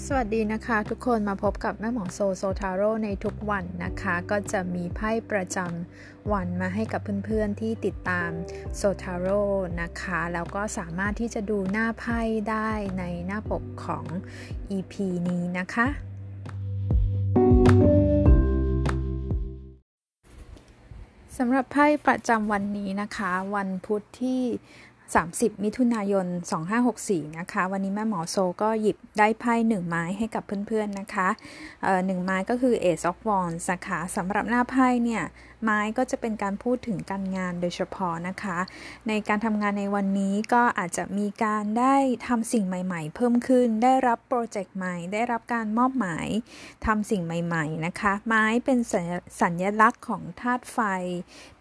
สวัสดีนะคะทุกคนมาพบกับแม่หมอโซโซทาโร่ในทุกวันนะคะ ก็จะมีไพ่ประจำวันมาให้กับเพื่อนๆที่ติดตามโซทาโร่นะคะ แล้วก็สามารถที่จะดูหน้าไพ่ได้ในหน้าปกของ EP นี้นะคะ สำหรับไพ่ประจำวันนี้นะคะ วันพุธที่ 30 มิถุนายน 2564 นะคะ วันนี้แม่หมอโซก็หยิบได้ไพ่หนึ่งไม้ให้กับเพื่อนๆนะคะหนึ่งไม้ก็คือ Ace of Wands นะคะสำหรับหน้าไพ่เนี่ยไม้ก็จะเป็นการพูดถึงการงานโดยเฉพาะนะคะ ในการทำงานในวันนี้ก็อาจจะมีการได้ทำสิ่งใหม่ๆ เพิ่มขึ้น ได้รับโปรเจกต์ใหม่ ได้รับการมอบหมายทำสิ่งใหม่ๆนะคะ ไม้เป็นสัญลักษณ์ของธาตุไฟ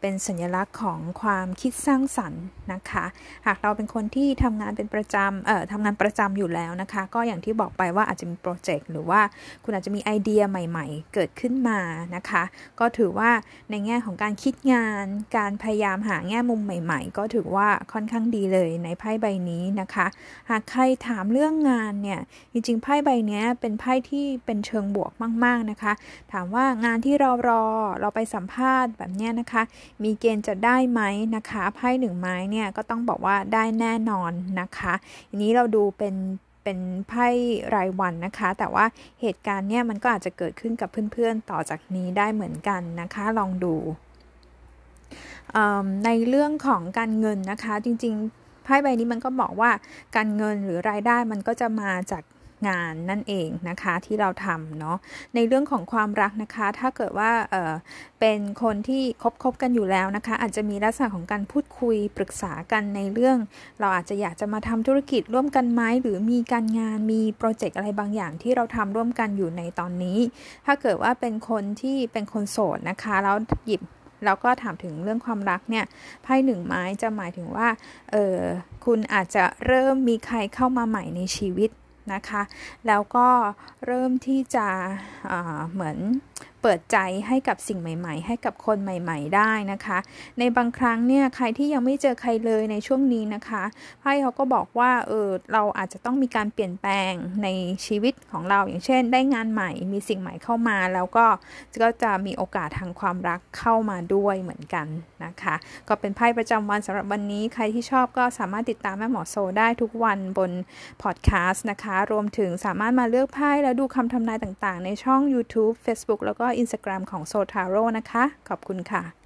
เป็นสัญลักษณ์ของความคิดสร้างสรรค์นะคะหากเราเป็นคนที่ทำงานเป็นประจำเอ่อทำงานประจำอยู่แล้วนะคะ ก็อย่างที่บอกไปว่าอาจจะมีโปรเจกต์หรือว่าคุณอาจจะมีไอเดียใหม่ ๆ เกิดขึ้นมานะคะ ก็ถือว่าในแง่ของการคิดงาน การพยายามหาแง่มุมใหม่ ๆ ก็ถือว่าค่อนข้างดีเลยในไพ่ใบนี้นะคะ หากใครถามเรื่องงานเนี่ยจริงๆไพ่ใบนี้เป็นไพ่ที่เป็นเชิงบวกมาก ๆนะคะ ถามว่างานที่เรารอเราไปสัมภาษณ์แบบนี้นะคะ มีเกณฑ์จะได้ไหมนะคะไพ่หนึ่งไม้เนี่ยก็ต้องบอกว่าได้แน่นอนนะคะอันนี้เราดูเป็นเป็นไพ่รายวันนะคะ แต่ว่าเหตุการณ์เนี่ยมันก็อาจจะเกิดขึ้นกับเพื่อนๆต่อจากนี้ได้เหมือนกันนะคะ ลองดู ในเรื่องของการเงินนะคะ จริงๆไพ่ใบนี้มันก็บอกว่าการเงินหรือรายได้มันก็จะมาจาก งานนั่นเองนะคะที่เราทำเนาะในเรื่องของความรักนะคะ ถ้าเกิดว่าเเป็นคนที่คบคบกันอยู่แล้วนะคะ อาจจะมีลักษณะของการพูดคุยปรึกษากันในเรื่อง เราอาจจะอยากจะมาทำธุรกิจร่วมกันไหมหรือมีการงานมีโปรเจกต์อะไรบางอย่างที่เราทำร่วมกันอยู่ในตอนนี้ ถ้าเกิดว่าเป็นคนที่เป็นคนโสดนะคะแล้วหยิบแล้วก็ถามถึงเรื่องความรักเนี่ยไพ่หนึ่งไม้จะหมายถึงว่าเออคุณอาจจะเริ่มมีใครเข้ามาใหม่ในชีวิต นะคะ แล้วก็เริ่มที่จะเหมือน เปิดใจให้กับสิ่งใหม่ ๆ ให้กับคนใหม่ ๆ ได้นะคะ ในบางครั้งเนี่ยใครที่ยังไม่เจอใครเลยในช่วงนี้นะคะไพ่เขาก็บอกว่าเออเราอาจจะต้องมีการเปลี่ยนแปลงในชีวิตของเราอย่างเช่น ได้งานใหม่ มีสิ่งใหม่เข้ามาแล้วก็ก็จะมีโอกาสทางความรักเข้ามาด้วยเหมือนกันนะคะ ก็เป็นไพ่ประจำวันสำหรับวันนี้ใครที่ชอบก็สามารถติดตามแม่หมอโซได้ทุกวันบนพอดแคสต์นะคะ รวมถึงสามารถมาเลือกไพ่แล้วดูคำทำนายต่างๆ ในช่อง YouTube Facebook แล้วแล้วก็ Instagram ของโซทาโร่นะคะ ขอบคุณค่ะ